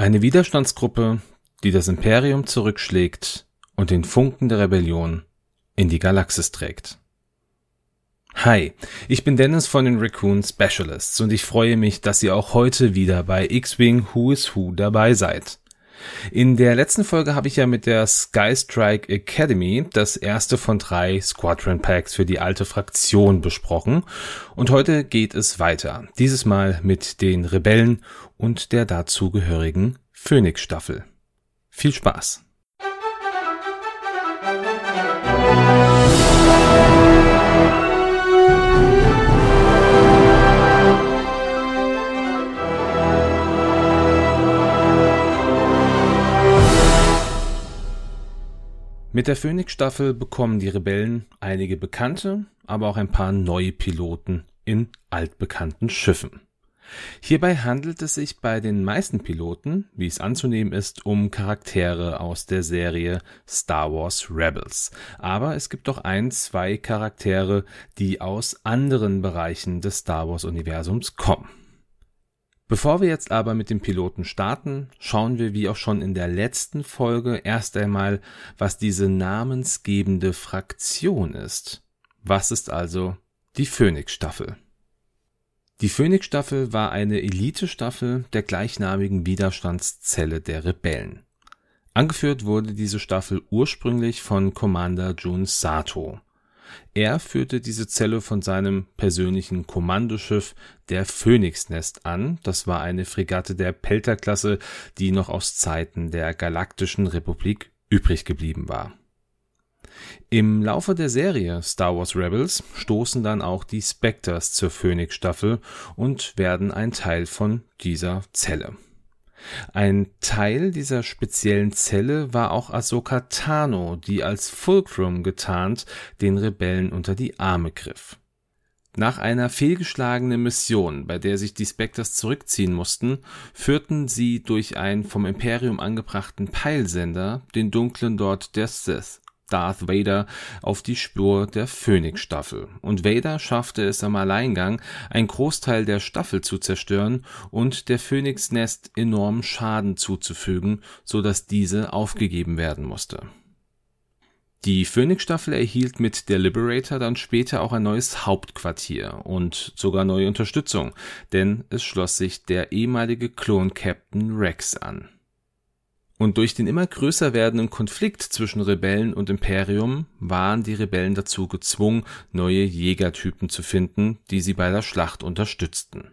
Eine Widerstandsgruppe, die das Imperium zurückschlägt und den Funken der Rebellion in die Galaxis trägt. Hi, ich bin Dennis von den Raccoon Specialists und ich freue mich, dass ihr auch heute wieder bei X-Wing Who is Who dabei seid. In der letzten Folge habe ich ja mit der Sky Strike Academy das erste von drei Squadron Packs für die alte Fraktion besprochen und heute geht es weiter. Dieses Mal mit den Rebellen und der dazugehörigen Phoenix Staffel. Viel Spaß! Mit der Phoenix-Staffel bekommen die Rebellen einige bekannte, aber auch ein paar neue Piloten in altbekannten Schiffen. Hierbei handelt es sich bei den meisten Piloten, wie es anzunehmen ist, um Charaktere aus der Serie Star Wars Rebels. Aber es gibt auch ein, zwei Charaktere, die aus anderen Bereichen des Star Wars Universums kommen. Bevor wir jetzt aber mit dem Piloten starten, schauen wir wie auch schon in der letzten Folge erst einmal, was diese namensgebende Fraktion ist. Was ist also die Phoenix-Staffel? Die Phoenix-Staffel war eine Elite-Staffel der gleichnamigen Widerstandszelle der Rebellen. Angeführt wurde diese Staffel ursprünglich von Commander Jun Sato. Er führte diese Zelle von seinem persönlichen Kommandoschiff der Phoenix-Nest an. Das war eine Fregatte der Pelter-Klasse, die noch aus Zeiten der Galaktischen Republik übrig geblieben war. Im Laufe der Serie Star Wars Rebels stoßen dann auch die Spectres zur Phoenix-Staffel und werden ein Teil von dieser Zelle. Ein Teil dieser speziellen Zelle war auch Ahsoka Tano, die als Fulcrum getarnt den Rebellen unter die Arme griff. Nach einer fehlgeschlagenen Mission, bei der sich die Spectres zurückziehen mussten, führten sie durch einen vom Imperium angebrachten Peilsender den dunklen Lord der Sith Darth Vader auf die Spur der Phoenix-Staffel. Und Vader schaffte es am Alleingang, einen Großteil der Staffel zu zerstören und der Phoenix-Nest enormen Schaden zuzufügen, so dass diese aufgegeben werden musste. Die Phoenix-Staffel erhielt mit der Liberator dann später auch ein neues Hauptquartier und sogar neue Unterstützung, denn es schloss sich der ehemalige Klon-Captain Rex an. Und durch den immer größer werdenden Konflikt zwischen Rebellen und Imperium waren die Rebellen dazu gezwungen, neue Jägertypen zu finden, die sie bei der Schlacht unterstützten.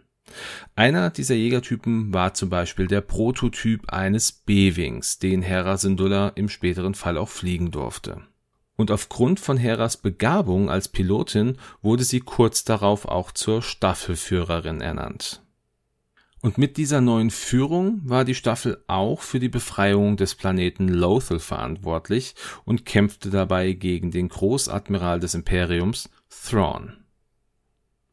Einer dieser Jägertypen war zum Beispiel der Prototyp eines B-Wings, den Hera Syndulla im späteren Fall auch fliegen durfte. Und aufgrund von Heras Begabung als Pilotin wurde sie kurz darauf auch zur Staffelführerin ernannt. Und mit dieser neuen Führung war die Staffel auch für die Befreiung des Planeten Lothal verantwortlich und kämpfte dabei gegen den Großadmiral des Imperiums, Thrawn.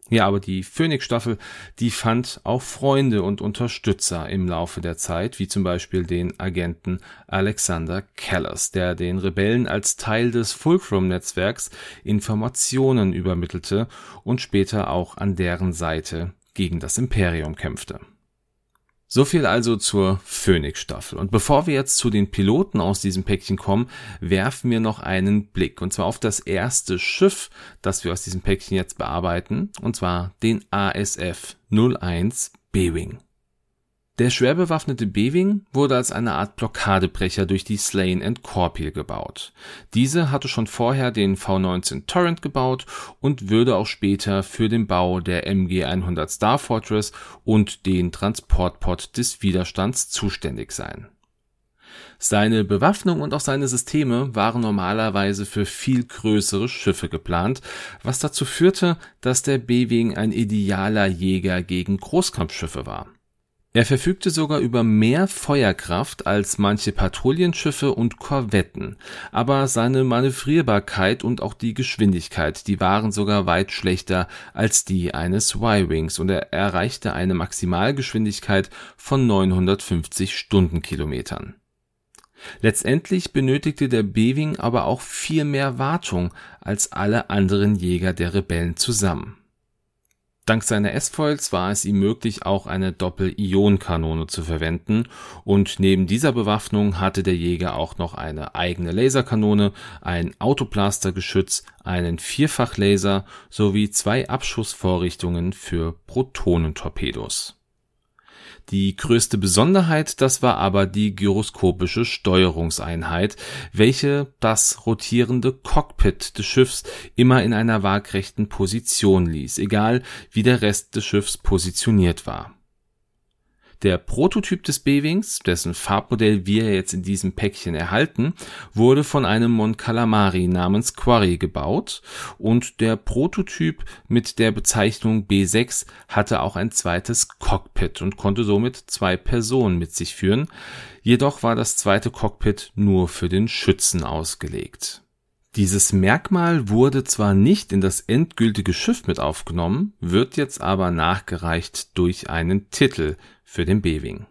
Ja, aber die Phoenix-Staffel, die fand auch Freunde und Unterstützer im Laufe der Zeit, wie zum Beispiel den Agenten Alexander Callas, der den Rebellen als Teil des Fulcrum-Netzwerks Informationen übermittelte und später auch an deren Seite gegen das Imperium kämpfte. So viel also zur Phoenix-Staffel. Und bevor wir jetzt zu den Piloten aus diesem Päckchen kommen, werfen wir noch einen Blick. Und zwar auf das erste Schiff, das wir aus diesem Päckchen jetzt bearbeiten. Und zwar den ASF 01 B-Wing. Der schwer bewaffnete B-Wing wurde als eine Art Blockadebrecher durch die Slane and Corpil gebaut. Diese hatte schon vorher den V-19 Torrent gebaut und würde auch später für den Bau der MG-100 Star Fortress und den Transportpod des Widerstands zuständig sein. Seine Bewaffnung und auch seine Systeme waren normalerweise für viel größere Schiffe geplant, was dazu führte, dass der B-Wing ein idealer Jäger gegen Großkampfschiffe war. Er verfügte sogar über mehr Feuerkraft als manche Patrouillenschiffe und Korvetten, aber seine Manövrierbarkeit und auch die Geschwindigkeit, die waren sogar weit schlechter als die eines Y-Wings und er erreichte eine Maximalgeschwindigkeit von 950 Stundenkilometern. Letztendlich benötigte der B-Wing aber auch viel mehr Wartung als alle anderen Jäger der Rebellen zusammen Dank seiner S-Foils war es ihm möglich, auch eine Doppel-Ion-Kanone zu verwenden. Und neben dieser Bewaffnung hatte der Jäger auch noch eine eigene Laserkanone, ein Autoblastergeschütz, einen Vierfachlaser sowie zwei Abschussvorrichtungen für Protonentorpedos die größte Besonderheit, das war aber die gyroskopische Steuerungseinheit, welche das rotierende Cockpit des Schiffs immer in einer waagrechten Position ließ, egal wie der Rest des Schiffs positioniert war der Prototyp des B-Wings, dessen Farbmodell wir jetzt in diesem Päckchen erhalten, wurde von einem Mon Calamari namens Quarry gebaut und der Prototyp mit der Bezeichnung B6 hatte auch ein zweites Cockpit und konnte somit zwei Personen mit sich führen. Jedoch war das zweite Cockpit nur für den Schützen ausgelegt. Dieses Merkmal wurde zwar nicht in das endgültige Schiff mit aufgenommen, wird jetzt aber nachgereicht durch einen Titel für den B-Wing.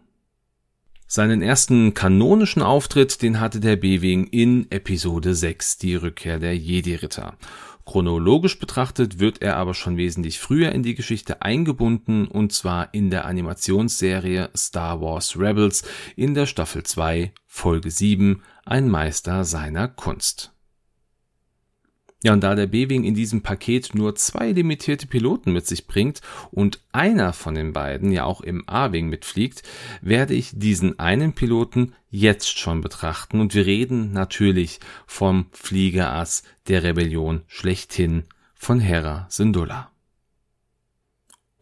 Seinen ersten kanonischen Auftritt, den hatte der B-Wing in Episode 6, die Rückkehr der Jedi-Ritter. Chronologisch betrachtet wird er aber schon wesentlich früher in die Geschichte eingebunden und zwar in der Animationsserie Star Wars Rebels in der Staffel 2, Folge 7, ein Meister seiner Kunst. Ja, und da der B-Wing in diesem Paket nur zwei limitierte Piloten mit sich bringt und einer von den beiden ja auch im A-Wing mitfliegt, werde ich diesen einen Piloten jetzt schon betrachten und wir reden natürlich vom Fliegerass der Rebellion schlechthin von Hera Syndulla.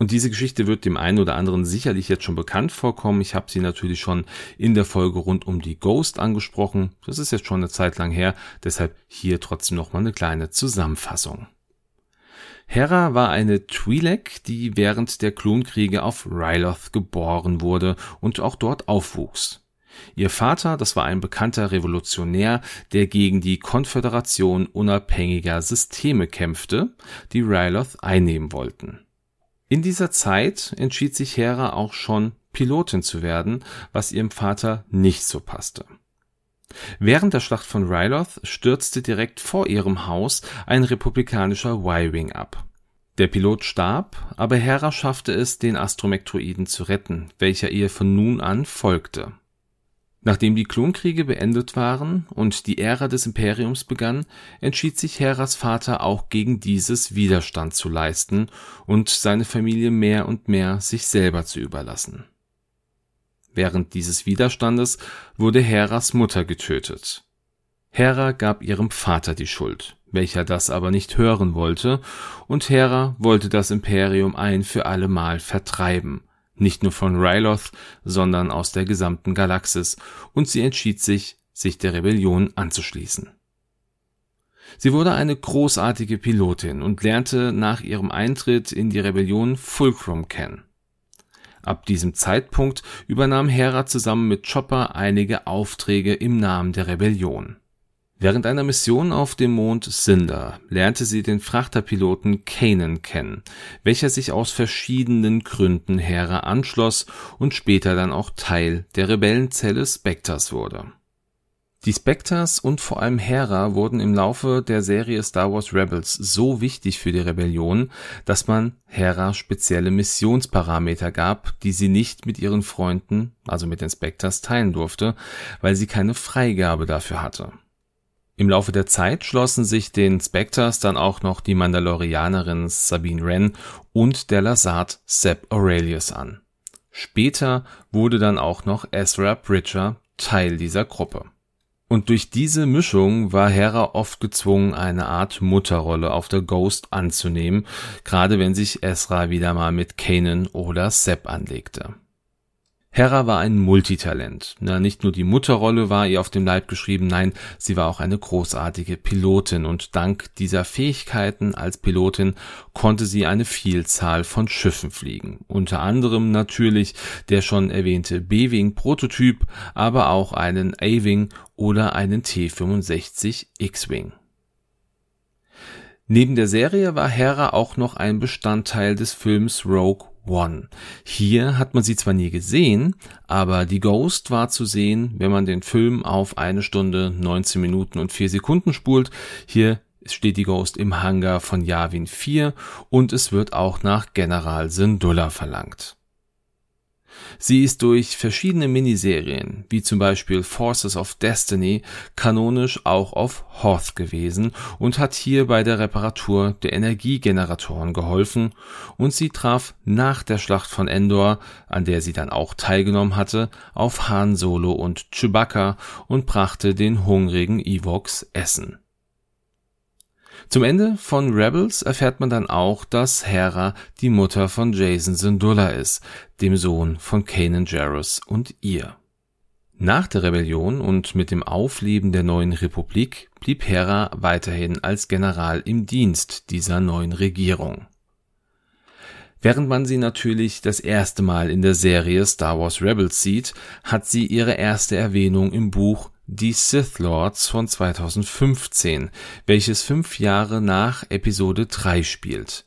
Und diese Geschichte wird dem einen oder anderen sicherlich jetzt schon bekannt vorkommen. Ich habe sie natürlich schon in der Folge rund um die Ghost angesprochen. Das ist jetzt schon eine Zeit lang her, deshalb hier trotzdem noch mal eine kleine Zusammenfassung. Hera war eine Twi'lek, die während der Klonkriege auf Ryloth geboren wurde und auch dort aufwuchs. Ihr Vater, das war ein bekannter Revolutionär, der gegen die Konföderation unabhängiger Systeme kämpfte, die Ryloth einnehmen wollten. In dieser Zeit entschied sich Hera auch schon Pilotin zu werden, was ihrem Vater nicht so passte. Während der Schlacht von Ryloth stürzte direkt vor ihrem Haus ein republikanischer Y-Wing ab. Der Pilot starb, aber Hera schaffte es, den Astromektroiden zu retten, welcher ihr von nun an folgte. Nachdem die Klonkriege beendet waren und die Ära des Imperiums begann, entschied sich Heras Vater auch gegen dieses Widerstand zu leisten und seine Familie mehr und mehr sich selber zu überlassen. Während dieses Widerstandes wurde Heras Mutter getötet. Hera gab ihrem Vater die Schuld, welcher das aber nicht hören wollte, und Hera wollte das Imperium ein für allemal vertreiben, nicht nur von Ryloth, sondern aus der gesamten Galaxis, und sie entschied sich, sich der Rebellion anzuschließen. Sie wurde eine großartige Pilotin und lernte nach ihrem Eintritt in die Rebellion Fulcrum kennen. Ab diesem Zeitpunkt übernahm Hera zusammen mit Chopper einige Aufträge im Namen der Rebellion. Während einer Mission auf dem Mond Cinder lernte sie den Frachterpiloten Kanan kennen, welcher sich aus verschiedenen Gründen Hera anschloss und später dann auch Teil der Rebellenzelle Spectres wurde. Die Spectres und vor allem Hera wurden im Laufe der Serie Star Wars Rebels so wichtig für die Rebellion, dass man Hera spezielle Missionsparameter gab, die sie nicht mit ihren Freunden, also mit den Spectres, teilen durfte, weil sie keine Freigabe dafür hatte. Im Laufe der Zeit schlossen sich den Spectres dann auch noch die Mandalorianerin Sabine Wren und der Lazard Sepp Aurelius an. Später wurde dann auch noch Ezra Bridger Teil dieser Gruppe. Und durch diese Mischung war Hera oft gezwungen, eine Art Mutterrolle auf der Ghost anzunehmen, gerade wenn sich Ezra wieder mal mit Kanan oder Sepp anlegte. Hera war ein Multitalent. Na, nicht nur die Mutterrolle war ihr auf dem Leib geschrieben, nein, sie war auch eine großartige Pilotin und dank dieser Fähigkeiten als Pilotin konnte sie eine Vielzahl von Schiffen fliegen. Unter anderem natürlich der schon erwähnte B-Wing Prototyp, aber auch einen A-Wing oder einen T-65 X-Wing. Neben der Serie war Hera auch noch ein Bestandteil des Films Rogue One. Hier hat man sie zwar nie gesehen, aber die Ghost war zu sehen, wenn man den Film auf eine Stunde 19 Minuten und 4 Sekunden spult. Hier steht die Ghost im Hangar von Yavin 4 und es wird auch nach General Syndulla verlangt. Sie ist durch verschiedene Miniserien, wie zum Beispiel Forces of Destiny, kanonisch auch auf Hoth gewesen und hat hier bei der Reparatur der Energiegeneratoren geholfen und sie traf nach der Schlacht von Endor, an der sie dann auch teilgenommen hatte, auf Han Solo und Chewbacca und brachte den hungrigen Ewoks Essen. Zum Ende von Rebels erfährt man dann auch, dass Hera die Mutter von Jason Syndulla ist, dem Sohn von Kanan Jarrus und ihr. Nach der Rebellion und mit dem Aufleben der neuen Republik blieb Hera weiterhin als General im Dienst dieser neuen Regierung. Während man sie natürlich das erste Mal in der Serie Star Wars Rebels sieht, hat sie ihre erste Erwähnung im Buch die Sith Lords von 2015, welches fünf Jahre nach Episode 3 spielt.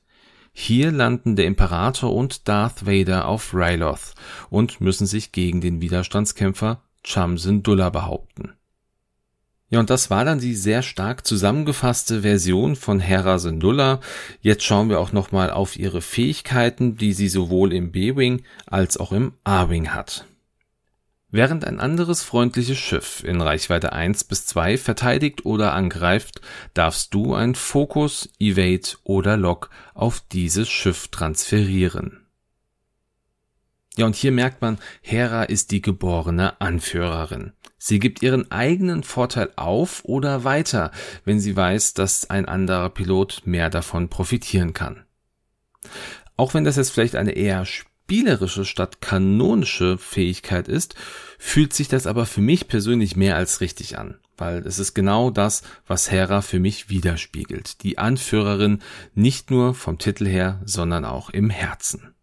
Hier landen der Imperator und Darth Vader auf Ryloth und müssen sich gegen den Widerstandskämpfer Cham Syndulla behaupten. Ja, und das war dann die sehr stark zusammengefasste Version von Hera Syndulla. Jetzt schauen wir auch nochmal auf ihre Fähigkeiten, die sie sowohl im B-Wing als auch im A-Wing hat. Während ein anderes freundliches Schiff in Reichweite 1 bis 2 verteidigt oder angreift, darfst du ein Fokus, Evade oder Lock auf dieses Schiff transferieren. Ja, und hier merkt man, Hera ist die geborene Anführerin. Sie gibt ihren eigenen Vorteil auf oder weiter, wenn sie weiß, dass ein anderer Pilot mehr davon profitieren kann. Auch wenn das jetzt vielleicht eine eher spielerische statt kanonische Fähigkeit ist, fühlt sich das aber für mich persönlich mehr als richtig an, weil es ist genau das, was Hera für mich widerspiegelt. Die Anführerin nicht nur vom Titel her, sondern auch im Herzen.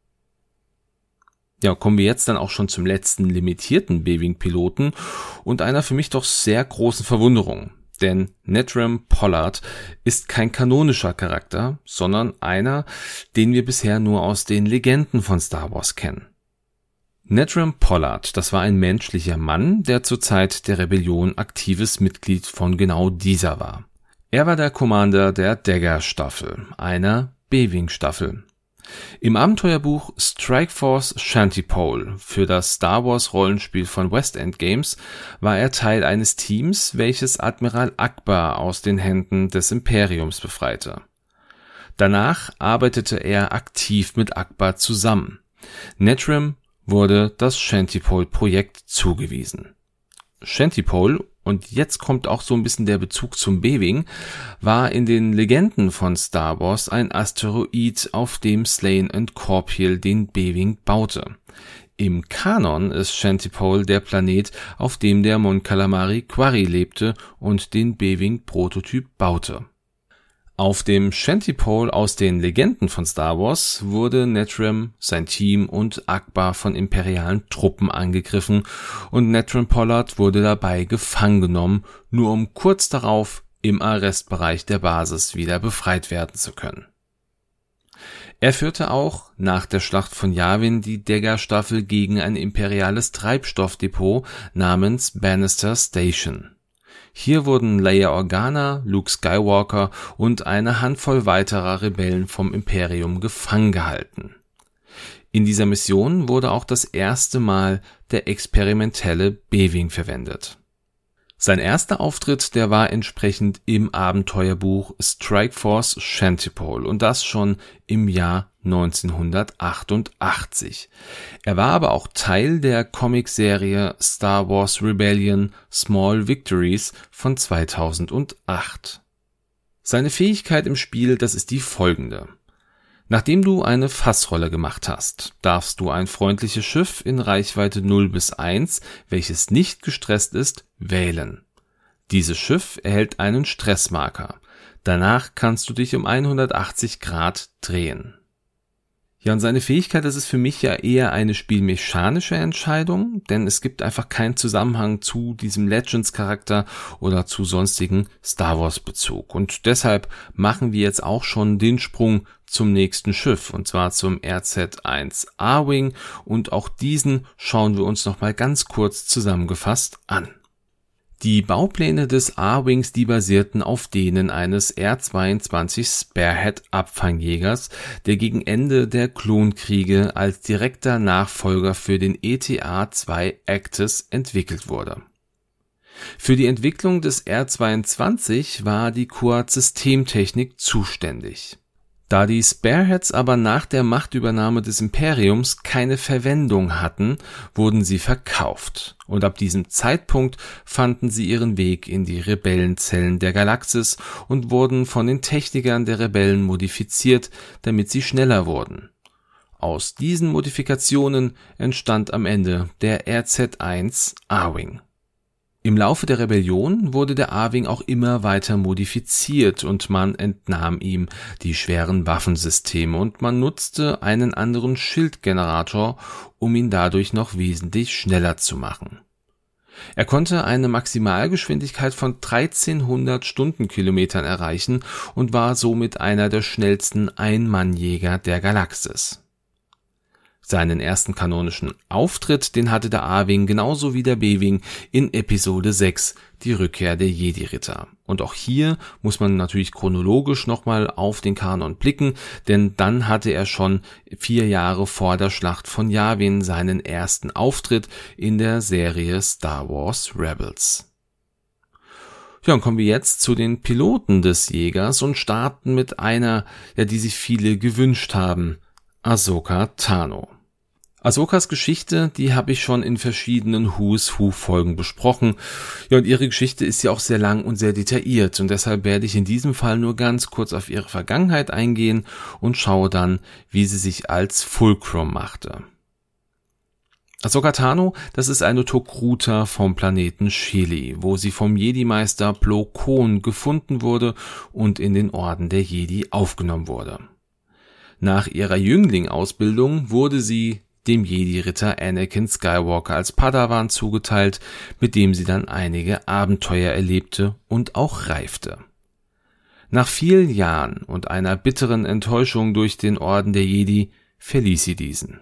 Ja, kommen wir jetzt dann auch schon zum letzten limitierten B-Wing-Piloten und einer für mich doch sehr großen Verwunderung denn Netram Pollard ist kein kanonischer Charakter, sondern einer, den wir bisher nur aus den Legenden von Star Wars kennen. Netram Pollard, das war ein menschlicher Mann, der zur Zeit der Rebellion aktives Mitglied von genau dieser war. Er war der Commander der Dagger Staffel, einer B-Wing Staffel. Im Abenteuerbuch Strikeforce Shantypole für das Star Wars Rollenspiel von West End Games war er Teil eines Teams, welches Admiral Akbar aus den Händen des Imperiums befreite. Danach arbeitete er aktiv mit Akbar zusammen. Netrim wurde das Shantypole-Projekt zugewiesen. Shantypole und jetzt kommt auch so ein bisschen der Bezug zum B-Wing, war in den Legenden von Star Wars ein Asteroid, auf dem Slane und Corpiel den B-Wing baute. Im Kanon ist Shantipole der Planet, auf dem der Mon Calamari Quarry lebte und den B-Wing Prototyp baute. Auf dem Shantipole aus den Legenden von Star Wars wurde Netram, sein Team und Akbar von imperialen Truppen angegriffen und Netram Pollard wurde dabei gefangen genommen, nur um kurz darauf im Arrestbereich der Basis wieder befreit werden zu können. Er führte auch nach der Schlacht von Yavin die Dagger-Staffel gegen ein imperiales Treibstoffdepot namens Bannister Station hier wurden Leia Organa, Luke Skywalker und eine Handvoll weiterer Rebellen vom Imperium gefangen gehalten. In dieser Mission wurde auch das erste Mal der experimentelle B-Wing verwendet sein erster Auftritt, der war entsprechend im Abenteuerbuch Strikeforce Shantipole und das schon im Jahr 1988. Er war aber auch Teil der Comicserie Star Wars Rebellion Small Victories von 2008. Seine Fähigkeit im Spiel, das ist die folgende. Nachdem du eine Fassrolle gemacht hast, darfst du ein freundliches Schiff in Reichweite 0 bis 1, welches nicht gestresst ist, wählen. Dieses Schiff erhält einen Stressmarker. Danach kannst du dich um 180 Grad drehen. Ja, und seine Fähigkeit, das ist für mich ja eher eine spielmechanische Entscheidung, denn es gibt einfach keinen Zusammenhang zu diesem Legends-Charakter oder zu sonstigen Star Wars-Bezug. Und deshalb machen wir jetzt auch schon den Sprung zum nächsten Schiff, und zwar zum RZ-1 A-Wing, und auch diesen schauen wir uns nochmal ganz kurz zusammengefasst an. Die Baupläne des A-Wings, die basierten auf denen eines R-22 Sparehead Abfangjägers, der gegen Ende der Klonkriege als direkter Nachfolger für den ETA-2 Actis entwickelt wurde. Für die Entwicklung des R-22 war die Kuat Systemtechnik zuständig da die Spareheads aber nach der Machtübernahme des Imperiums keine Verwendung hatten, wurden sie verkauft, und ab diesem Zeitpunkt fanden sie ihren Weg in die Rebellenzellen der Galaxis und wurden von den Technikern der Rebellen modifiziert, damit sie schneller wurden. Aus diesen Modifikationen entstand am Ende der RZ-1 A-Wing im Laufe der Rebellion wurde der A-Wing auch immer weiter modifiziert und man entnahm ihm die schweren Waffensysteme und man nutzte einen anderen Schildgenerator, um ihn dadurch noch wesentlich schneller zu machen. Er konnte eine Maximalgeschwindigkeit von 1300 Stundenkilometern erreichen und war somit einer der schnellsten Einmannjäger der Galaxis seinen ersten kanonischen Auftritt, den hatte der A-Wing genauso wie der B-Wing in Episode 6, die Rückkehr der Jedi-Ritter. Und auch hier muss man natürlich chronologisch nochmal auf den Kanon blicken, denn dann hatte er schon vier Jahre vor der Schlacht von Yavin seinen ersten Auftritt in der Serie Star Wars Rebels. Ja, und kommen wir jetzt zu den Piloten des Jägers und starten mit einer, ja, die sich viele gewünscht haben. Ahsoka Tano. Ahsokas Geschichte, die habe ich schon in verschiedenen Who's Who Folgen besprochen. Ja, und ihre Geschichte ist ja auch sehr lang und sehr detailliert und deshalb werde ich in diesem Fall nur ganz kurz auf ihre Vergangenheit eingehen und schaue dann, wie sie sich als Fulcrum machte. Ahsoka Tano, das ist eine Tokruta vom Planeten Sheli, wo sie vom Jedi-Meister Plo Koon gefunden wurde und in den Orden der Jedi aufgenommen wurde. Nach ihrer Jüngling-Ausbildung wurde sie dem Jedi-Ritter Anakin Skywalker als Padawan zugeteilt, mit dem sie dann einige Abenteuer erlebte und auch reifte. Nach vielen Jahren und einer bitteren Enttäuschung durch den Orden der Jedi verließ sie diesen.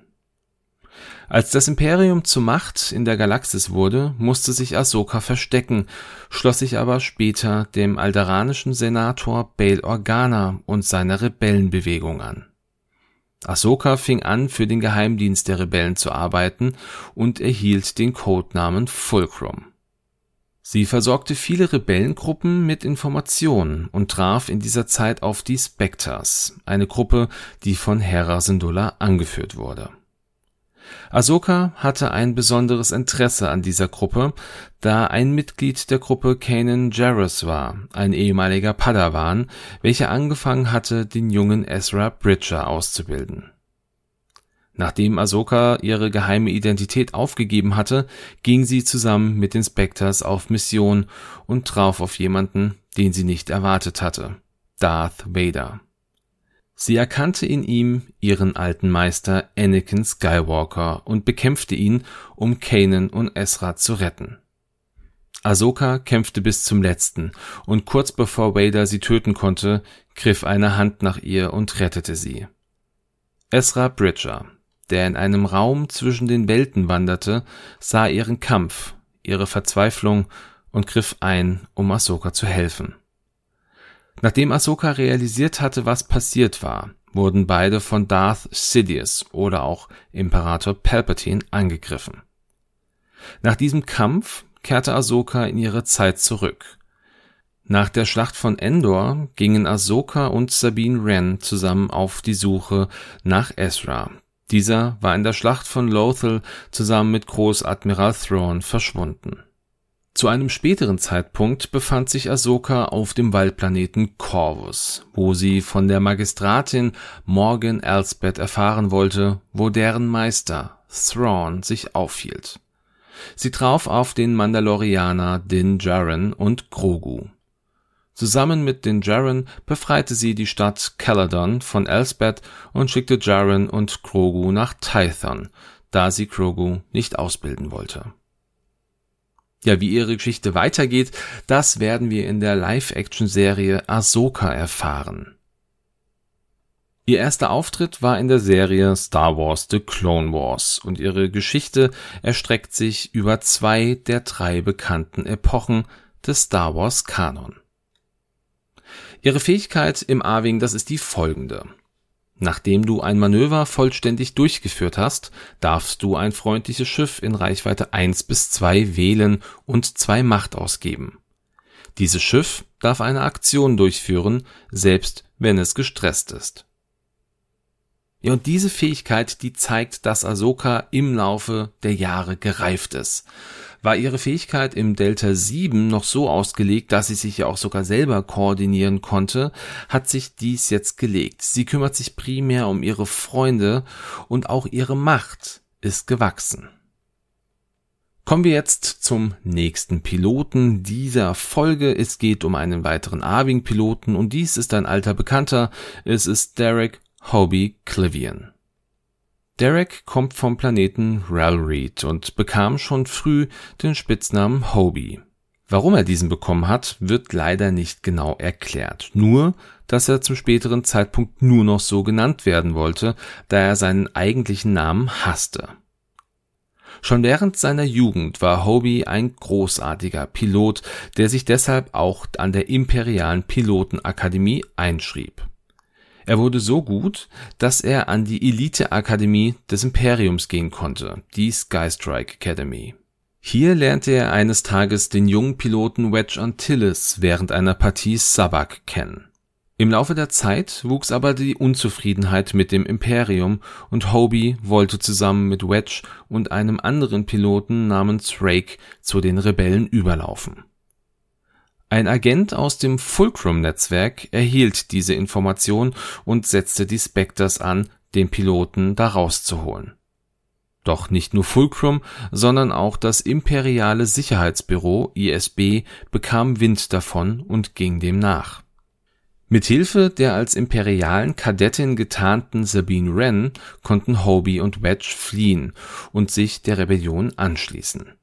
Als das Imperium zur Macht in der Galaxis wurde, musste sich Ahsoka verstecken, schloss sich aber später dem alderanischen Senator Bail Organa und seiner Rebellenbewegung an Ahsoka fing an, für den Geheimdienst der Rebellen zu arbeiten und erhielt den Codenamen Fulcrum. Sie versorgte viele Rebellengruppen mit Informationen und traf in dieser Zeit auf die Spectres, eine Gruppe, die von Hera Syndulla angeführt wurde Ahsoka hatte ein besonderes Interesse an dieser Gruppe, da ein Mitglied der Gruppe Kanan Jarrus war, ein ehemaliger Padawan, welcher angefangen hatte, den jungen Ezra Bridger auszubilden. Nachdem Ahsoka ihre geheime Identität aufgegeben hatte, ging sie zusammen mit den Spectres auf Mission und traf auf jemanden, den sie nicht erwartet hatte, Darth Vader Sie erkannte in ihm ihren alten Meister Anakin Skywalker und bekämpfte ihn, um Kanan und Ezra zu retten. Ahsoka kämpfte bis zum letzten, und kurz bevor Vader sie töten konnte, griff eine Hand nach ihr und rettete sie. Ezra Bridger, der in einem Raum zwischen den Welten wanderte, sah ihren Kampf, ihre Verzweiflung und griff ein, um Ahsoka zu helfen. Nachdem Ahsoka realisiert hatte, was passiert war, wurden beide von Darth Sidious oder auch Imperator Palpatine angegriffen. Nach diesem Kampf kehrte Ahsoka in ihre Zeit zurück. Nach der Schlacht von Endor gingen Ahsoka und Sabine Wren zusammen auf die Suche nach Ezra. Dieser war in der Schlacht von Lothal zusammen mit Großadmiral Thrawn verschwunden zu einem späteren Zeitpunkt befand sich Ahsoka auf dem Waldplaneten Corvus, wo sie von der Magistratin Morgan Elsbeth erfahren wollte, wo deren Meister Thrawn sich aufhielt. Sie traf auf den Mandalorianer Din Djarin und Grogu. Zusammen mit Din Djarin befreite sie die Stadt Caladon von Elsbeth und schickte Djarin und Grogu nach Tython, da sie Grogu nicht ausbilden wollte ja, wie ihre Geschichte weitergeht, das werden wir in der Live-Action-Serie Ahsoka erfahren. Ihr erster Auftritt war in der Serie Star Wars The Clone Wars und ihre Geschichte erstreckt sich über zwei der drei bekannten Epochen des Star Wars Kanon. Ihre Fähigkeit im A-Wing, das ist die folgende. Nachdem du ein Manöver vollständig durchgeführt hast, darfst du ein freundliches Schiff in Reichweite 1 bis 2 wählen und zwei Macht ausgeben. Dieses Schiff darf eine Aktion durchführen, selbst wenn es gestresst ist. Ja, und diese Fähigkeit, die zeigt, dass Ahsoka im Laufe der Jahre gereift ist. War ihre Fähigkeit im Delta 7 noch so ausgelegt, dass sie sich ja auch sogar selber koordinieren konnte, hat sich dies jetzt gelegt. Sie kümmert sich primär um ihre Freunde und auch ihre Macht ist gewachsen. Kommen wir jetzt zum nächsten Piloten dieser Folge. Es geht um einen weiteren A-Wing-Piloten und dies ist ein alter Bekannter. Es ist Derek Hobie Clivian. Derek kommt vom Planeten Ralreed und bekam schon früh den Spitznamen Hobie. Warum er diesen bekommen hat, wird leider nicht genau erklärt. Nur, dass er zum späteren Zeitpunkt nur noch so genannt werden wollte, da er seinen eigentlichen Namen hasste. Schon während seiner Jugend war Hobie ein großartiger Pilot, der sich deshalb auch an der Imperialen Pilotenakademie einschrieb. Er wurde so gut, dass er an die Elite-Akademie des Imperiums gehen konnte, die Skystrike Academy. Hier lernte er eines Tages den jungen Piloten Wedge Antilles während einer Partie Sabak kennen. Im Laufe der Zeit wuchs aber die Unzufriedenheit mit dem Imperium und Hobie wollte zusammen mit Wedge und einem anderen Piloten namens Rake zu den Rebellen überlaufen ein Agent aus dem Fulcrum-Netzwerk erhielt diese Information und setzte die Spectres an, den Piloten da rauszuholen. Doch nicht nur Fulcrum, sondern auch das Imperiale Sicherheitsbüro ISB bekam Wind davon und ging dem nach. Mithilfe der als imperialen Kadettin getarnten Sabine Wren konnten Hobie und Wedge fliehen und sich der Rebellion anschließen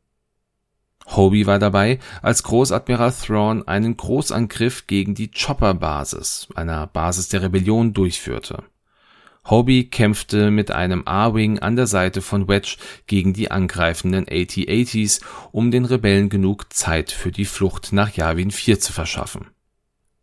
Hobie war dabei, als Großadmiral Thrawn einen Großangriff gegen die Chopper-Basis, einer Basis der Rebellion, durchführte. Hobie kämpfte mit einem A-Wing an der Seite von Wedge gegen die angreifenden AT-ATs, um den Rebellen genug Zeit für die Flucht nach Yavin 4 zu verschaffen.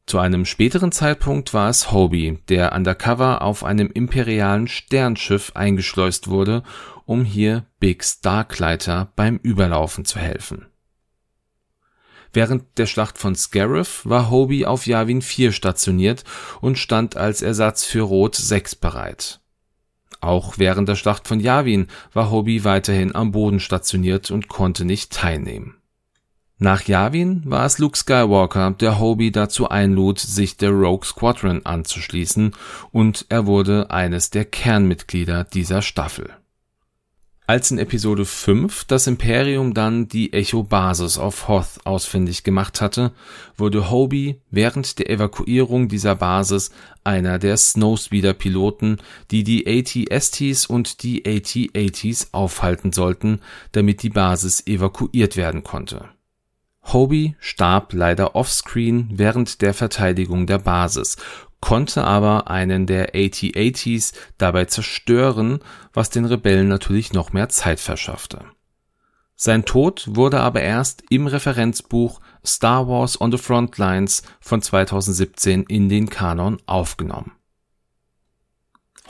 Zu einem späteren Zeitpunkt war es Hobie, der undercover auf einem imperialen Sternschiff eingeschleust wurde, um hier Big Starklighter beim Überlaufen zu helfen Während der Schlacht von Scarif war Hobie auf Yavin 4 stationiert und stand als Ersatz für Roth 6 bereit. Auch während der Schlacht von Yavin war Hobie weiterhin am Boden stationiert und konnte nicht teilnehmen. Nach Yavin war es Luke Skywalker, der Hobie dazu einlud, sich der Rogue Squadron anzuschließen, und er wurde eines der Kernmitglieder dieser Staffel als in Episode 5 das Imperium dann die Echo-Basis auf Hoth ausfindig gemacht hatte, wurde Hobie während der Evakuierung dieser Basis einer der Snowspeeder-Piloten, die die AT-STs und die AT-ATs aufhalten sollten, damit die Basis evakuiert werden konnte. Hobie starb leider offscreen während der Verteidigung der Basis konnte aber einen der AT-ATs dabei zerstören, was den Rebellen natürlich noch mehr Zeit verschaffte. Sein Tod wurde aber erst im Referenzbuch Star Wars on the Frontlines von 2017 in den Kanon aufgenommen.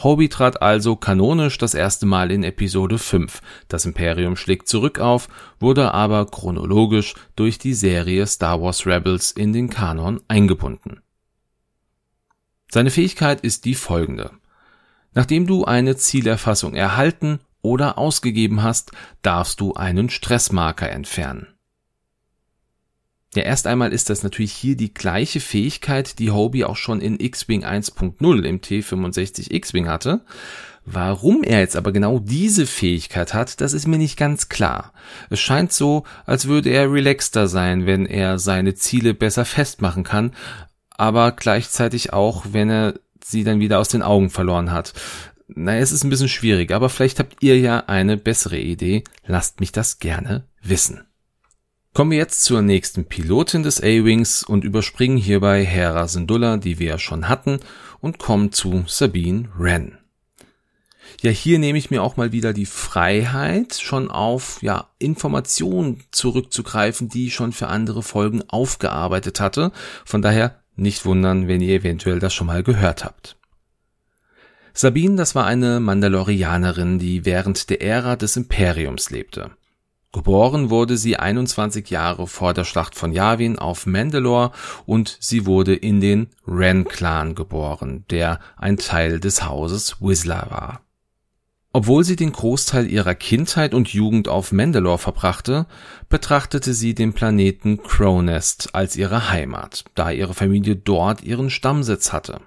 Hobie trat also kanonisch das erste Mal in Episode 5. Das Imperium schlägt zurück auf, wurde aber chronologisch durch die Serie Star Wars Rebels in den Kanon eingebunden. Seine Fähigkeit ist die folgende. Nachdem du eine Zielerfassung erhalten oder ausgegeben hast, darfst du einen Stressmarker entfernen. Ja, erst einmal ist das natürlich hier die gleiche Fähigkeit, die Hobie auch schon in X-Wing 1.0 im T65 X-Wing hatte. Warum er jetzt aber genau diese Fähigkeit hat, das ist mir nicht ganz klar. Es scheint so, als würde er relaxter sein, wenn er seine Ziele besser festmachen kann, aber gleichzeitig auch, wenn er sie dann wieder aus den Augen verloren hat. Naja, es ist ein bisschen schwierig, aber vielleicht habt ihr ja eine bessere Idee. Lasst mich das gerne wissen. Kommen wir jetzt zur nächsten Pilotin des A-Wings und überspringen hierbei Hera Syndulla, die wir ja schon hatten, und kommen zu Sabine Wren. Ja, hier nehme ich mir auch mal wieder die Freiheit, schon auf ja, Informationen zurückzugreifen, die ich schon für andere Folgen aufgearbeitet hatte. Von daher nicht wundern, wenn ihr eventuell das schon mal gehört habt. Sabine, das war eine Mandalorianerin, die während der Ära des Imperiums lebte. Geboren wurde sie 21 Jahre vor der Schlacht von Yavin auf Mandalore und sie wurde in den Ren-Clan geboren, der ein Teil des Hauses Whistler war. Obwohl sie den Großteil ihrer Kindheit und Jugend auf Mandalore verbrachte, betrachtete sie den Planeten Cronest als ihre Heimat, da ihre Familie dort ihren Stammsitz hatte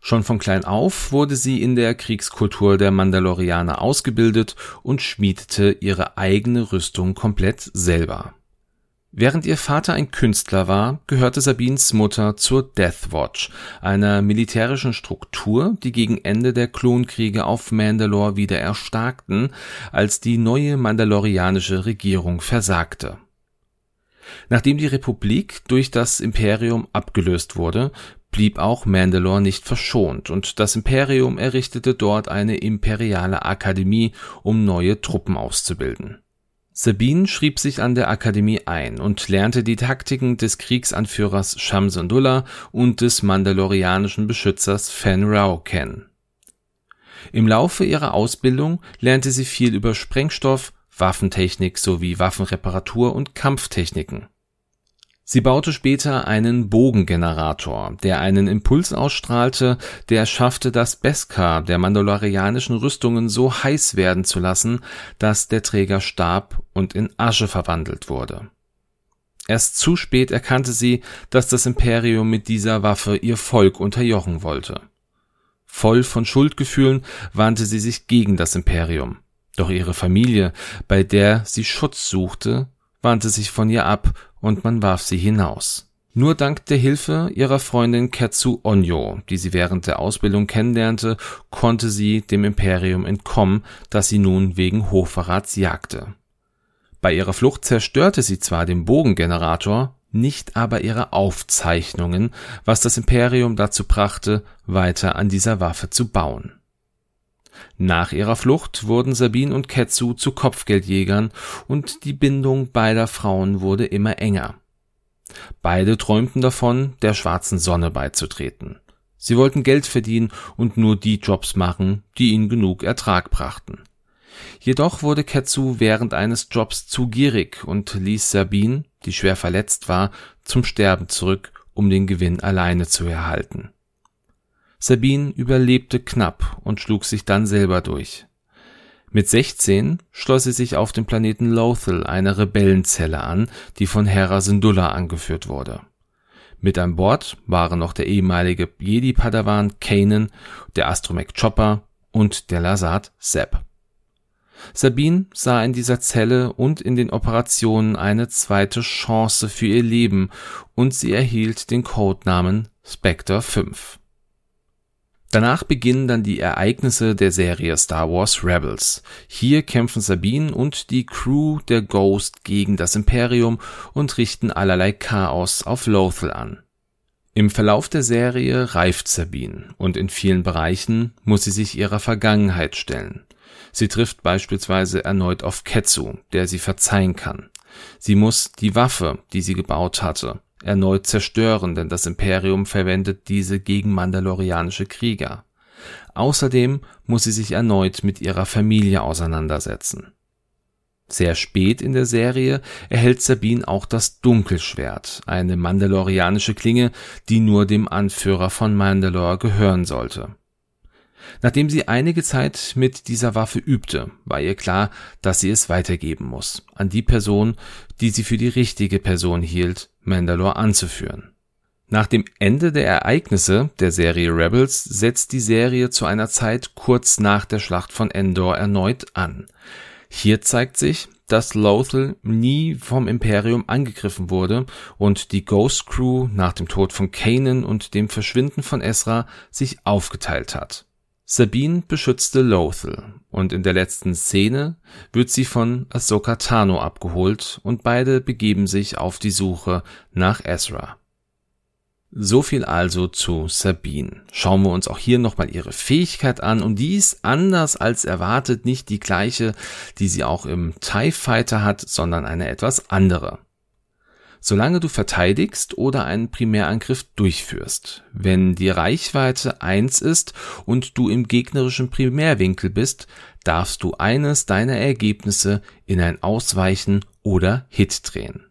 Schon von klein auf wurde sie in der Kriegskultur der Mandalorianer ausgebildet und schmiedete ihre eigene Rüstung komplett selber. Während ihr Vater ein Künstler war, gehörte Sabines Mutter zur Death Watch, einer militärischen Struktur, die gegen Ende der Klonkriege auf Mandalore wieder erstarkten, als die neue mandalorianische Regierung versagte Nachdem die Republik durch das Imperium abgelöst wurde, blieb auch Mandalore nicht verschont und das Imperium errichtete dort eine imperiale Akademie, um neue Truppen auszubilden. Sabine schrieb sich an der Akademie ein und lernte die Taktiken des Kriegsanführers Shamsundullah und des mandalorianischen Beschützers Fen Rao kennen. Im Laufe ihrer Ausbildung lernte sie viel über Sprengstoff, Waffentechnik sowie Waffenreparatur und Kampftechniken Sie baute später einen Bogengenerator, der einen Impuls ausstrahlte, der schaffte, das Beskar der mandalorianischen Rüstungen so heiß werden zu lassen, dass der Träger starb und in Asche verwandelt wurde. Erst zu spät erkannte sie, dass das Imperium mit dieser Waffe ihr Volk unterjochen wollte. Voll von Schuldgefühlen wandte sie sich gegen das Imperium. Doch ihre Familie, bei der sie Schutz suchte, wandte sich von ihr ab und man warf sie hinaus. Nur dank der Hilfe ihrer Freundin Ketsu Onyo, die sie während der Ausbildung kennenlernte, konnte sie dem Imperium entkommen, das sie nun wegen Hochverrats jagte. Bei ihrer Flucht zerstörte sie zwar den Bogengenerator, nicht aber ihre Aufzeichnungen, was das Imperium dazu brachte, weiter an dieser Waffe zu bauen nach ihrer Flucht wurden Sabine und Ketsu zu Kopfgeldjägern und die Bindung beider Frauen wurde immer enger. Beide träumten davon, der schwarzen Sonne beizutreten. Sie wollten Geld verdienen und nur die Jobs machen, die ihnen genug Ertrag brachten. Jedoch wurde Ketsu während eines Jobs zu gierig und ließ Sabine, die schwer verletzt war, zum Sterben zurück, um den Gewinn alleine zu erhalten. Sabine überlebte knapp und schlug sich dann selber durch. Mit 16 schloss sie sich auf dem Planeten Lothal einer Rebellenzelle an, die von Hera Syndulla angeführt wurde. Mit an Bord waren noch der ehemalige Jedi-Padawan Kanan, der Astromech Chopper und der Lasat Sepp. Sabine sah in dieser Zelle und in den Operationen eine zweite Chance für ihr Leben und sie erhielt den Codenamen Spectre 5. Danach beginnen dann die Ereignisse der Serie Star Wars Rebels. Hier kämpfen Sabine und die Crew der Ghost gegen das Imperium und richten allerlei Chaos auf Lothal an. Im Verlauf der Serie reift Sabine und in vielen Bereichen muss sie sich ihrer Vergangenheit stellen. Sie trifft beispielsweise erneut auf Ketsu, der sie verzeihen kann. Sie muss die Waffe, die sie gebaut hatte, erneut zerstören, denn das Imperium verwendet diese gegen mandalorianische Krieger. Außerdem muss sie sich erneut mit ihrer Familie auseinandersetzen. Sehr spät in der Serie erhält Sabine auch das Dunkelschwert, eine mandalorianische Klinge, die nur dem Anführer von Mandalore gehören sollte. Nachdem sie einige Zeit mit dieser Waffe übte, war ihr klar, dass sie es weitergeben muss, an die Person, die sie für die richtige Person hielt, Mandalore anzuführen. Nach dem Ende der Ereignisse der Serie Rebels setzt die Serie zu einer Zeit kurz nach der Schlacht von Endor erneut an. Hier zeigt sich, dass Lothal nie vom Imperium angegriffen wurde und die Ghost Crew nach dem Tod von Kanan und dem Verschwinden von Ezra sich aufgeteilt hat. Sabine beschützte Lothal und in der letzten Szene wird sie von Ahsoka Tano abgeholt und beide begeben sich auf die Suche nach Ezra. So viel also zu Sabine. Schauen wir uns auch hier nochmal ihre Fähigkeit an und die ist anders als erwartet nicht die gleiche, die sie auch im TIE Fighter hat, sondern eine etwas andere solange du verteidigst oder einen Primärangriff durchführst. Wenn die Reichweite eins ist und du im gegnerischen Primärwinkel bist, darfst du eines deiner Ergebnisse in ein Ausweichen oder Hit drehen.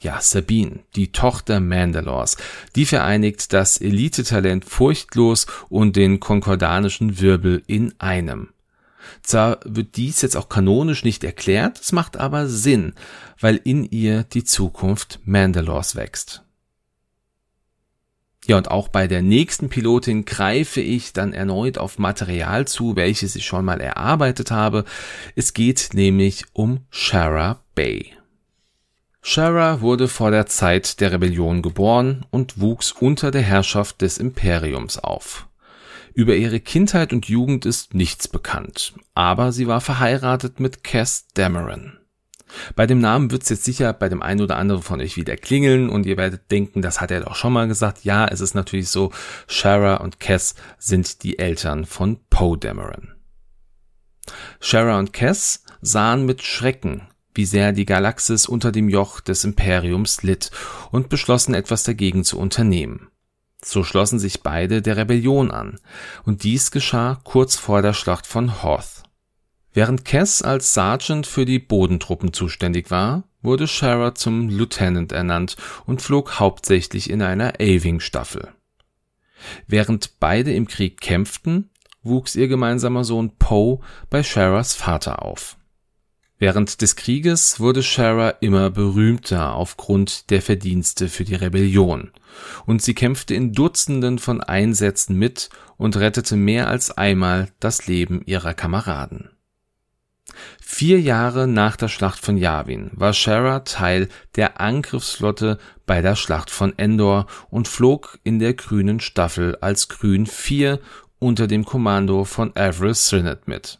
Ja, Sabine, die Tochter Mandalors, die vereinigt das Elite-Talent furchtlos und den konkordanischen Wirbel in einem. Zwar wird dies jetzt auch kanonisch nicht erklärt, es macht aber Sinn, weil in ihr die Zukunft Mandalors wächst. Ja, und auch bei der nächsten Pilotin greife ich dann erneut auf Material zu, welches ich schon mal erarbeitet habe. Es geht nämlich um Shara Bay. Shara wurde vor der Zeit der Rebellion geboren und wuchs unter der Herrschaft des Imperiums auf. Über ihre Kindheit und Jugend ist nichts bekannt, aber sie war verheiratet mit Cass Dameron. Bei dem Namen wird's jetzt sicher bei dem einen oder anderen von euch wieder klingeln und ihr werdet denken, das hat er doch schon mal gesagt. Ja, es ist natürlich so, Shara und Cass sind die Eltern von Poe Dameron. Shara und Cass sahen mit Schrecken, wie sehr die Galaxis unter dem Joch des Imperiums litt und beschlossen etwas dagegen zu unternehmen. So schlossen sich beide der Rebellion an, und dies geschah kurz vor der Schlacht von Hoth. Während Cass als Sergeant für die Bodentruppen zuständig war, wurde Shara zum Lieutenant ernannt und flog hauptsächlich in einer A-Wing-Staffel. Während beide im Krieg kämpften, wuchs ihr gemeinsamer Sohn Poe bei Sharas Vater auf Während des Krieges wurde Shara immer berühmter aufgrund der Verdienste für die Rebellion, und sie kämpfte in Dutzenden von Einsätzen mit und rettete mehr als einmal das Leben ihrer Kameraden. Vier Jahre nach der Schlacht von Yavin war Shara Teil der Angriffsflotte bei der Schlacht von Endor und flog in der grünen Staffel als Grün 4 unter dem Kommando von Avril Sinnett mit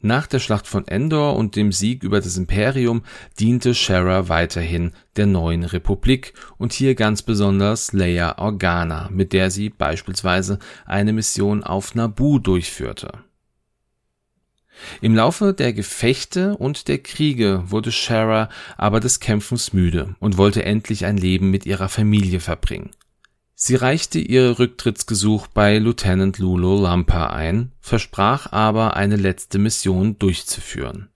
nach der Schlacht von Endor und dem Sieg über das Imperium diente Shara weiterhin der neuen Republik und hier ganz besonders Leia Organa, mit der sie beispielsweise eine Mission auf Naboo durchführte. Im Laufe der Gefechte und der Kriege wurde Shara aber des Kämpfens müde und wollte endlich ein Leben mit ihrer Familie verbringen Sie reichte ihr Rücktrittsgesuch bei Lieutenant Lulo Lampa ein, versprach aber eine letzte Mission durchzuführen.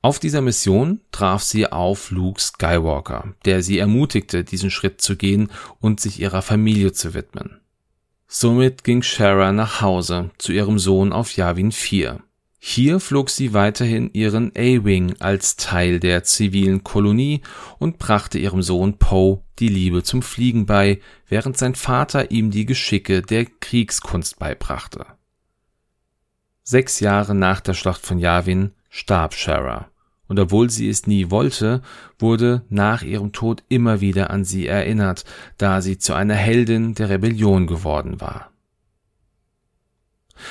Auf dieser Mission traf sie auf Luke Skywalker, der sie ermutigte, diesen Schritt zu gehen und sich ihrer Familie zu widmen. Somit ging Shara nach Hause zu ihrem Sohn auf Yavin 4 hier flog sie weiterhin ihren A-Wing als Teil der zivilen Kolonie und brachte ihrem Sohn Poe die Liebe zum Fliegen bei, während sein Vater ihm die Geschicke der Kriegskunst beibrachte. Sechs Jahre nach der Schlacht von Yavin starb Shara, und obwohl sie es nie wollte, wurde nach ihrem Tod immer wieder an sie erinnert, da sie zu einer Heldin der Rebellion geworden war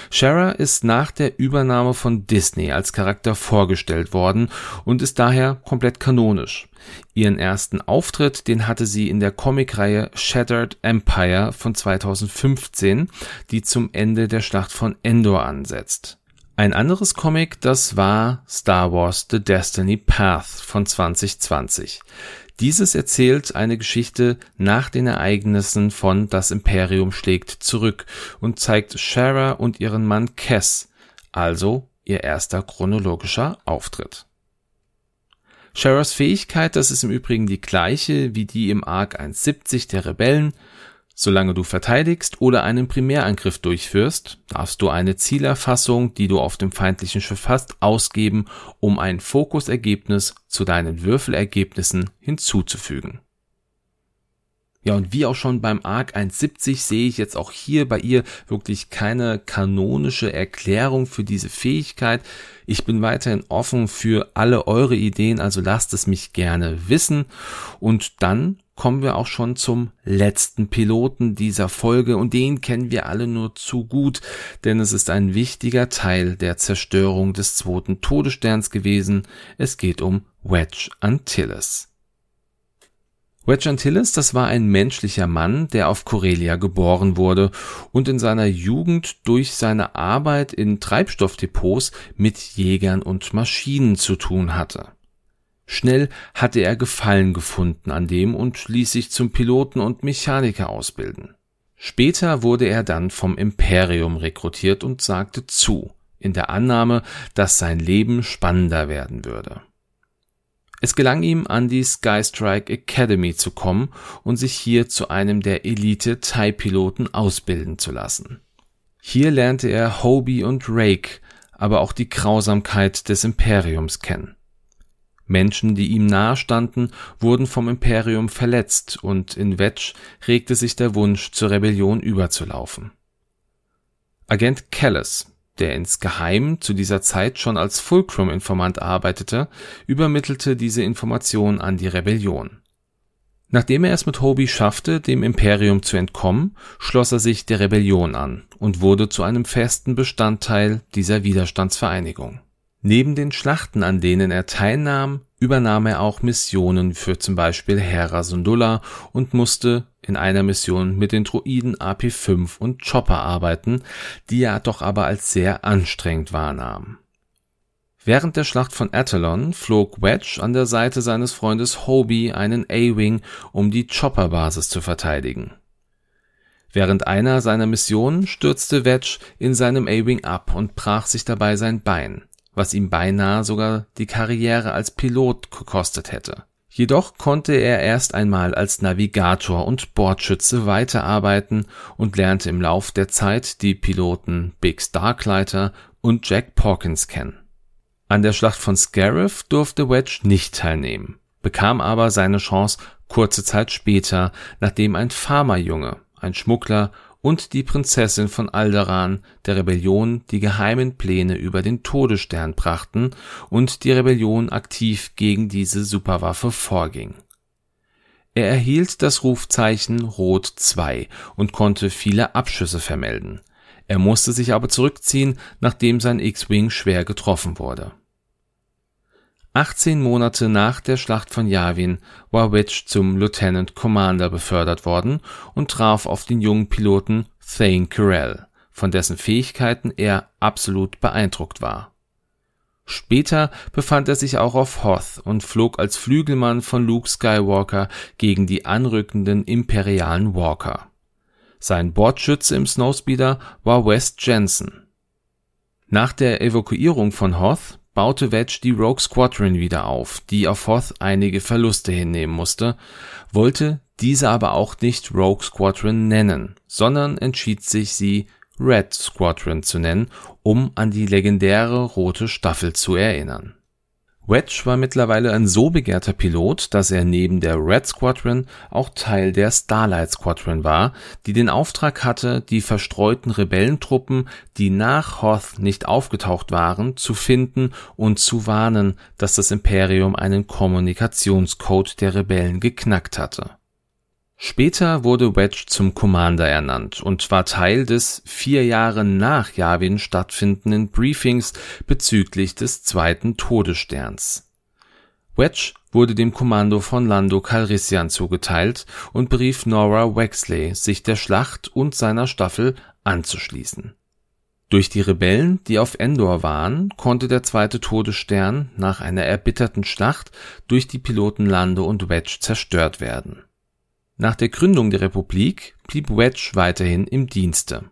Shara ist nach der Übernahme von Disney als Charakter vorgestellt worden und ist daher komplett kanonisch. Ihren ersten Auftritt, den hatte sie in der Comicreihe Shattered Empire von 2015, die zum Ende der Schlacht von Endor ansetzt. Ein anderes Comic, das war Star Wars The Destiny Path von 2020. Dieses erzählt eine Geschichte nach den Ereignissen von Das Imperium schlägt zurück und zeigt Shara und ihren Mann Cass, also ihr erster chronologischer Auftritt. Sharas Fähigkeit, das ist im Übrigen die gleiche wie die im Arc 170 der Rebellen, Solange du verteidigst oder einen Primärangriff durchführst, darfst du eine Zielerfassung, die du auf dem feindlichen Schiff hast, ausgeben, um ein Fokusergebnis zu deinen Würfelergebnissen hinzuzufügen. Ja, und wie auch schon beim ARC 170 sehe ich jetzt auch hier bei ihr wirklich keine kanonische Erklärung für diese Fähigkeit. Ich bin weiterhin offen für alle eure Ideen, also lasst es mich gerne wissen. Und dann kommen wir auch schon zum letzten Piloten dieser Folge und den kennen wir alle nur zu gut, denn es ist ein wichtiger Teil der Zerstörung des zweiten Todessterns gewesen. Es geht um Wedge Antilles. Wedge Antilles, das war ein menschlicher Mann, der auf Corellia geboren wurde und in seiner Jugend durch seine Arbeit in Treibstoffdepots mit Jägern und Maschinen zu tun hatte. Schnell hatte er Gefallen gefunden an dem und ließ sich zum Piloten und Mechaniker ausbilden. Später wurde er dann vom Imperium rekrutiert und sagte zu, in der Annahme, dass sein Leben spannender werden würde. Es gelang ihm, an die Skystrike Academy zu kommen und sich hier zu einem der Elite-TIE-Piloten ausbilden zu lassen. Hier lernte er Hobie und Rake, aber auch die Grausamkeit des Imperiums kennen. Menschen, die ihm nahestanden, wurden vom Imperium verletzt und in Wedge regte sich der Wunsch, zur Rebellion überzulaufen. Agent Callis, der insgeheim zu dieser Zeit schon als Fulcrum-Informant arbeitete, übermittelte diese Information an die Rebellion. Nachdem er es mit Hobie schaffte, dem Imperium zu entkommen, schloss er sich der Rebellion an und wurde zu einem festen Bestandteil dieser Widerstandsvereinigung Neben den Schlachten, an denen er teilnahm, übernahm er auch Missionen für zum Beispiel Hera Syndulla und musste in einer Mission mit den Droiden AP-5 und Chopper arbeiten, die er doch aber als sehr anstrengend wahrnahm. Während der Schlacht von Attalon flog Wedge an der Seite seines Freundes Hobie einen A-Wing, um die Chopper-Basis zu verteidigen. Während einer seiner Missionen stürzte Wedge in seinem A-Wing ab und brach sich dabei sein Bein was ihm beinahe sogar die Karriere als Pilot gekostet hätte. Jedoch konnte er erst einmal als Navigator und Bordschütze weiterarbeiten und lernte im Lauf der Zeit die Piloten Big Starklighter und Jack Pawkins kennen. An der Schlacht von Scarif durfte Wedge nicht teilnehmen, bekam aber seine Chance kurze Zeit später, nachdem ein Farmerjunge, ein Schmuggler und die Prinzessin von Alderaan der Rebellion die geheimen Pläne über den Todesstern brachten und die Rebellion aktiv gegen diese Superwaffe vorging. Er erhielt das Rufzeichen Rot 2 und konnte viele Abschüsse vermelden. Er musste sich aber zurückziehen, nachdem sein X-Wing schwer getroffen wurde 18 Monate nach der Schlacht von Yavin war Wedge zum Lieutenant Commander befördert worden und traf auf den jungen Piloten Thane Carell, von dessen Fähigkeiten er absolut beeindruckt war. Später befand er sich auch auf Hoth und flog als Flügelmann von Luke Skywalker gegen die anrückenden imperialen Walker. Sein Bordschütze im Snowspeeder war West Jensen. Nach der Evakuierung von Hoth baute Wedge die Rogue Squadron wieder auf, die auf Hoth einige Verluste hinnehmen musste, wollte diese aber auch nicht Rogue Squadron nennen, sondern entschied sich, sie Red Squadron zu nennen, um an die legendäre Rote Staffel zu erinnern Wedge war mittlerweile ein so begehrter Pilot, dass er neben der Red Squadron auch Teil der Starlight Squadron war, die den Auftrag hatte, die verstreuten Rebellentruppen, die nach Hoth nicht aufgetaucht waren, zu finden und zu warnen, dass das Imperium einen Kommunikationscode der Rebellen geknackt hatte Später wurde Wedge zum Commander ernannt und war Teil des vier Jahre nach Yavin stattfindenden Briefings bezüglich des zweiten Todessterns. Wedge wurde dem Kommando von Lando Calrissian zugeteilt und berief Nora Wexley, sich der Schlacht und seiner Staffel anzuschließen. Durch die Rebellen, die auf Endor waren, konnte der zweite Todesstern nach einer erbitterten Schlacht durch die Piloten Lando und Wedge zerstört werden nach der Gründung der Republik blieb Wedge weiterhin im Dienste.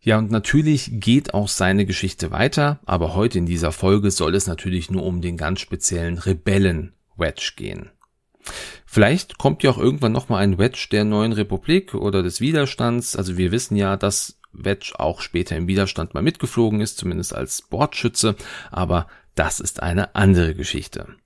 Ja, und natürlich geht auch seine Geschichte weiter, aber heute in dieser Folge soll es natürlich nur um den ganz speziellen Rebellen Wedge gehen. Vielleicht kommt ja auch irgendwann nochmal ein Wedge der neuen Republik oder des Widerstands. Also wir wissen ja, dass Wedge auch später im Widerstand mal mitgeflogen ist, zumindest als Bordschütze, aber das ist eine andere Geschichte.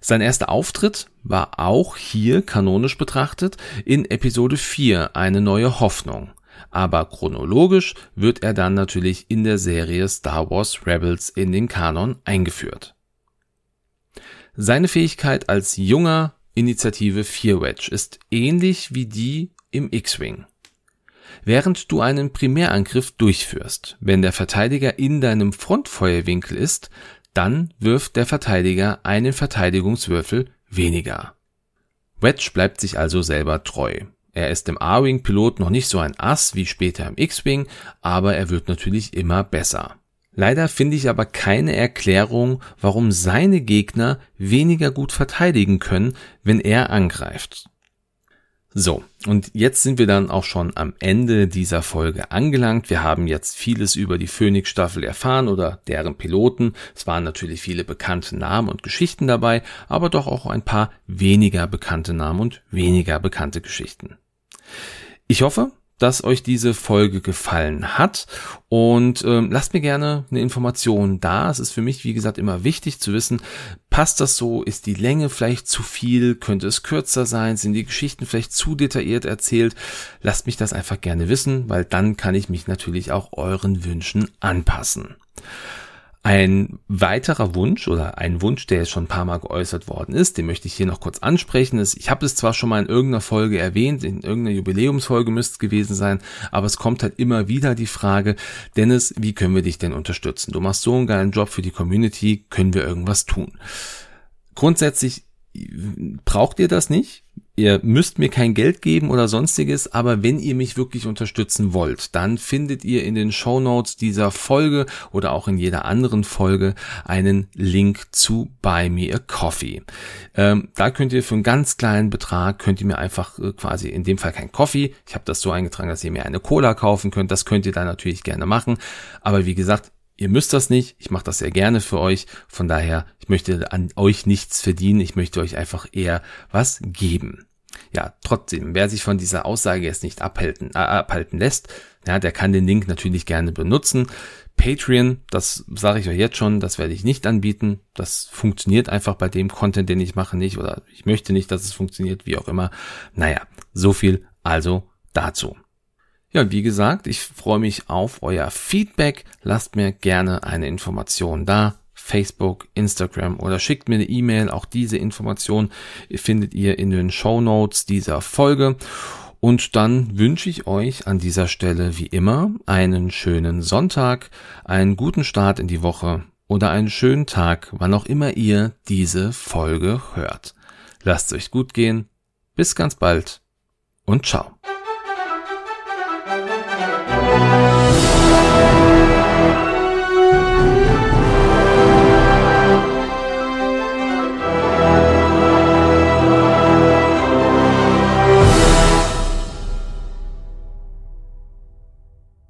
Sein erster Auftritt war auch hier kanonisch betrachtet in Episode 4 Eine neue Hoffnung, aber chronologisch wird er dann natürlich in der Serie Star Wars Rebels in den Kanon eingeführt. Seine Fähigkeit als junger, Initiative 4 Wedge ist ähnlich wie die im X-Wing. Während du einen Primärangriff durchführst, wenn der Verteidiger in deinem Frontfeuerwinkel ist, dann wirft der Verteidiger einen Verteidigungswürfel weniger. Wedge bleibt sich also selber treu. Er ist im A-Wing-Pilot noch nicht so ein Ass wie später im X-Wing, aber er wird natürlich immer besser. Leider finde ich aber keine Erklärung, warum seine Gegner weniger gut verteidigen können, wenn er angreift. So, und jetzt sind wir dann auch schon am Ende dieser Folge angelangt. Wir haben jetzt vieles über die Phoenix-Staffel erfahren oder deren Piloten. Es waren natürlich viele bekannte Namen und Geschichten dabei, aber doch auch ein paar weniger bekannte Namen und weniger bekannte Geschichten. Ich hoffe, dass euch diese Folge gefallen hat und ähm, lasst mir gerne eine Information da. Es ist für mich, wie gesagt, immer wichtig zu wissen, passt das so? Ist die Länge vielleicht zu viel? Könnte es kürzer sein? Sind die Geschichten vielleicht zu detailliert erzählt? Lasst mich das einfach gerne wissen, weil dann kann ich mich natürlich auch euren Wünschen anpassen. Ein weiterer Wunsch oder ein Wunsch, der jetzt schon ein paar Mal geäußert worden ist, den möchte ich hier noch kurz ansprechen. Ich habe es zwar schon mal in irgendeiner Folge erwähnt, in irgendeiner Jubiläumsfolge müsste es gewesen sein, aber es kommt halt immer wieder die Frage, Dennis, wie können wir dich denn unterstützen? Du machst so einen geilen Job für die Community, können wir irgendwas tun? Grundsätzlich braucht ihr das nicht. Ihr müsst mir kein Geld geben oder sonstiges, aber wenn ihr mich wirklich unterstützen wollt, dann findet ihr in den Show Notes dieser Folge oder auch in jeder anderen Folge einen Link zu Buy Me a Coffee. Ähm, da könnt ihr für einen ganz kleinen Betrag, könnt ihr mir einfach äh, quasi in dem Fall kein Coffee, ich habe das so eingetragen, dass ihr mir eine Cola kaufen könnt, das könnt ihr dann natürlich gerne machen, aber wie gesagt, Ihr müsst das nicht, ich mache das sehr gerne für euch. Von daher, ich möchte an euch nichts verdienen, ich möchte euch einfach eher was geben. Ja, trotzdem, wer sich von dieser Aussage jetzt nicht abhalten, äh, abhalten lässt, ja, der kann den Link natürlich gerne benutzen. Patreon, das sage ich euch jetzt schon, das werde ich nicht anbieten. Das funktioniert einfach bei dem Content, den ich mache, nicht oder ich möchte nicht, dass es funktioniert, wie auch immer. Naja, so viel also dazu. Ja, wie gesagt, ich freue mich auf euer Feedback. Lasst mir gerne eine Information da. Facebook, Instagram oder schickt mir eine E-Mail. Auch diese Information findet ihr in den Show Notes dieser Folge. Und dann wünsche ich euch an dieser Stelle wie immer einen schönen Sonntag, einen guten Start in die Woche oder einen schönen Tag, wann auch immer ihr diese Folge hört. Lasst es euch gut gehen. Bis ganz bald und ciao.